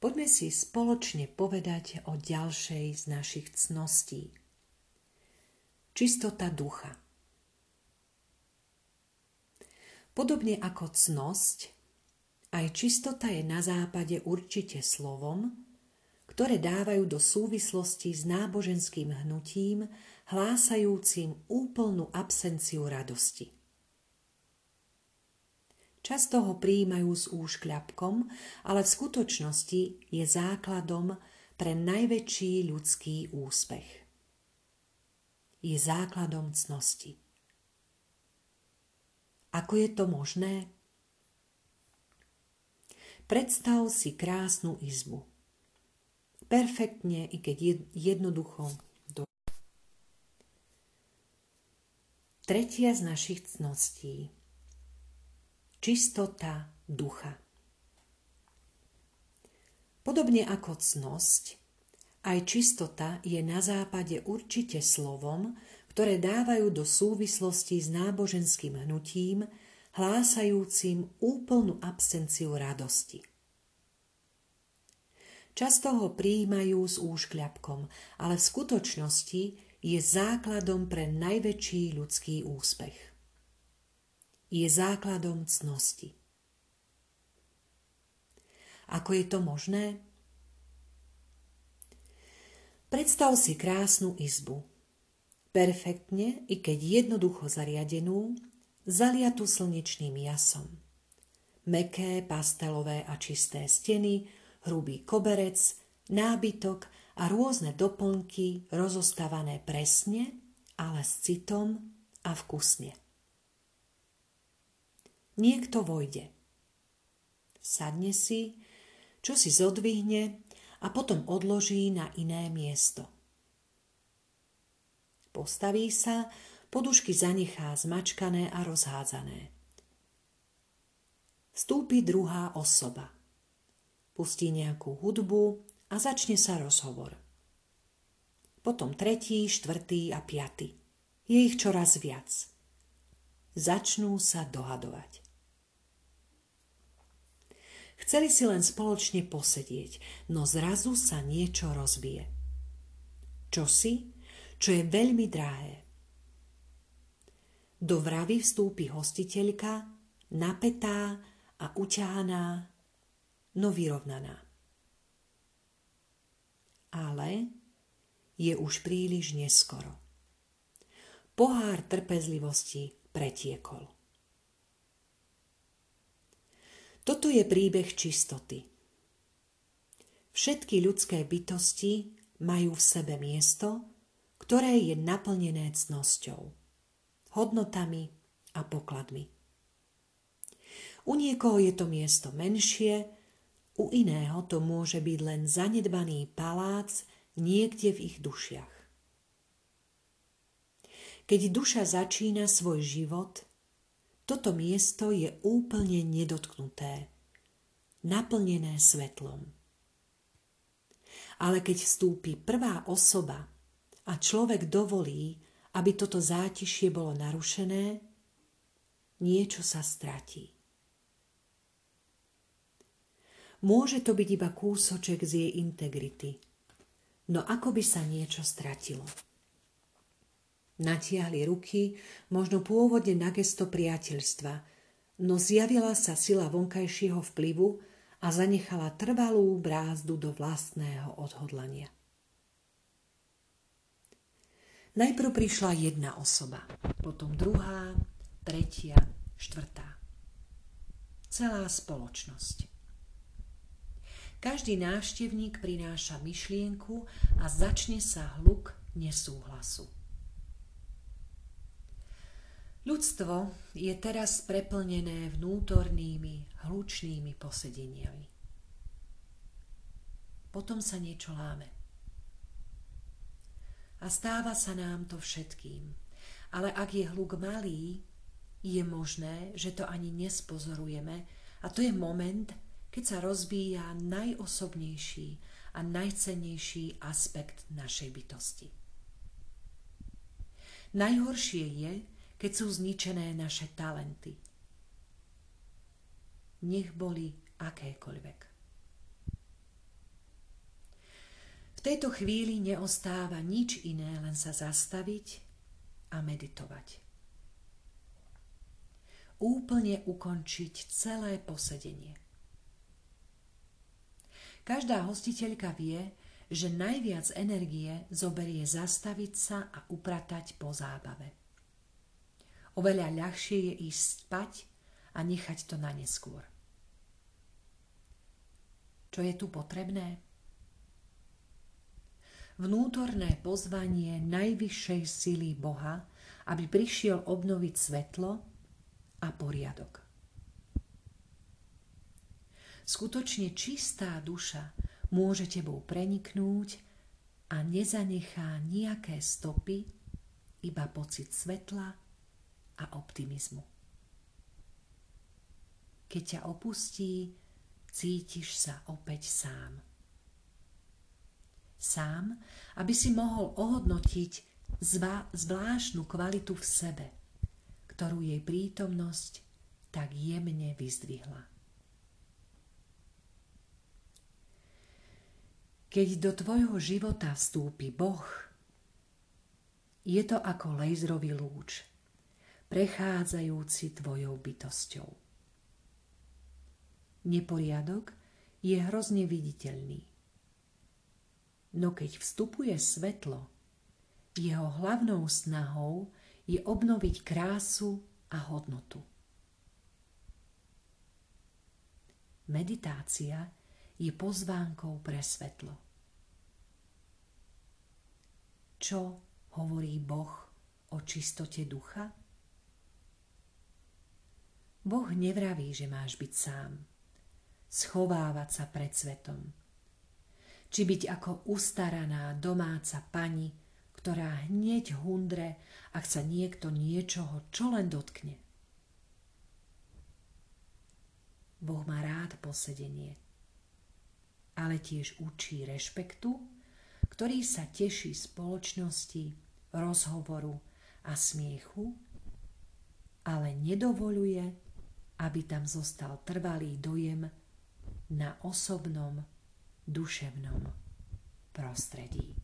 Poďme si spoločne povedať o ďalšej z našich cností. Čistota ducha. Podobne ako cnosť, aj čistota je na západe určite slovom, ktoré dávajú do súvislosti s náboženským hnutím, hlásajúcim úplnú absenciu radosti. Často ho prijímajú s úškľapkom, ale v skutočnosti je základom pre najväčší ľudský úspech. Je základom cnosti. Ako je to možné? Predstav si krásnu izbu. Perfektne, i keď jednoducho. Do... Tretia z našich cností čistota ducha. Podobne ako cnosť, aj čistota je na západe určite slovom, ktoré dávajú do súvislosti s náboženským hnutím, hlásajúcim úplnú absenciu radosti. Často ho prijímajú s úškľapkom, ale v skutočnosti je základom pre najväčší ľudský úspech je základom cnosti. Ako je to možné? Predstav si krásnu izbu. Perfektne, i keď jednoducho zariadenú, zaliatu slnečným jasom. Meké, pastelové a čisté steny, hrubý koberec, nábytok a rôzne doplnky rozostávané presne, ale s citom a vkusne. Niekto vojde. Sadne si, čo si zodvihne a potom odloží na iné miesto. Postaví sa, podušky zanechá zmačkané a rozhádzané. Vstúpi druhá osoba. Pustí nejakú hudbu a začne sa rozhovor. Potom tretí, štvrtý a piaty. Je ich čoraz viac. Začnú sa dohadovať. Chceli si len spoločne posedieť, no zrazu sa niečo rozbije. Čo si, čo je veľmi drahé. Do vravy vstúpi hostiteľka, napätá a uťahaná, no vyrovnaná. Ale je už príliš neskoro. Pohár trpezlivosti pretiekol. Toto je príbeh čistoty. Všetky ľudské bytosti majú v sebe miesto, ktoré je naplnené cnosťou, hodnotami a pokladmi. U niekoho je to miesto menšie, u iného to môže byť len zanedbaný palác niekde v ich dušiach. Keď duša začína svoj život, toto miesto je úplne nedotknuté, naplnené svetlom. Ale keď vstúpi prvá osoba a človek dovolí, aby toto zátišie bolo narušené, niečo sa stratí. Môže to byť iba kúsoček z jej integrity, no ako by sa niečo stratilo. Natiahli ruky, možno pôvodne na gesto priateľstva, no zjavila sa sila vonkajšieho vplyvu a zanechala trvalú brázdu do vlastného odhodlania. Najprv prišla jedna osoba, potom druhá, tretia, štvrtá. Celá spoločnosť. Každý návštevník prináša myšlienku a začne sa hluk nesúhlasu. Ľudstvo je teraz preplnené vnútornými, hlučnými posedeniami. Potom sa niečo láme. A stáva sa nám to všetkým. Ale ak je hluk malý, je možné, že to ani nespozorujeme a to je moment, keď sa rozvíja najosobnejší a najcennejší aspekt našej bytosti. Najhoršie je, keď sú zničené naše talenty. Nech boli akékoľvek. V tejto chvíli neostáva nič iné, len sa zastaviť a meditovať. Úplne ukončiť celé posedenie. Každá hostiteľka vie, že najviac energie zoberie zastaviť sa a upratať po zábave. Oveľa ľahšie je ísť spať a nechať to na neskôr. Čo je tu potrebné? vnútorné pozvanie najvyššej sily Boha, aby prišiel obnoviť svetlo a poriadok. Skutočne čistá duša môže tebou preniknúť a nezanechá nejaké stopy, iba pocit svetla a optimizmu. Keď ťa opustí, cítiš sa opäť sám sám, aby si mohol ohodnotiť zva, zvláštnu kvalitu v sebe, ktorú jej prítomnosť tak jemne vyzdvihla. Keď do tvojho života vstúpi Boh, je to ako lejzrový lúč, prechádzajúci tvojou bytosťou. Neporiadok je hrozne viditeľný. No keď vstupuje svetlo, jeho hlavnou snahou je obnoviť krásu a hodnotu. Meditácia je pozvánkou pre svetlo. Čo hovorí Boh o čistote ducha? Boh nevraví, že máš byť sám, schovávať sa pred svetom či byť ako ustaraná domáca pani, ktorá hneď hundre, ak sa niekto niečoho čo len dotkne. Boh má rád posedenie, ale tiež učí rešpektu, ktorý sa teší spoločnosti, rozhovoru a smiechu, ale nedovoluje, aby tam zostal trvalý dojem na osobnom duševnom prostredí.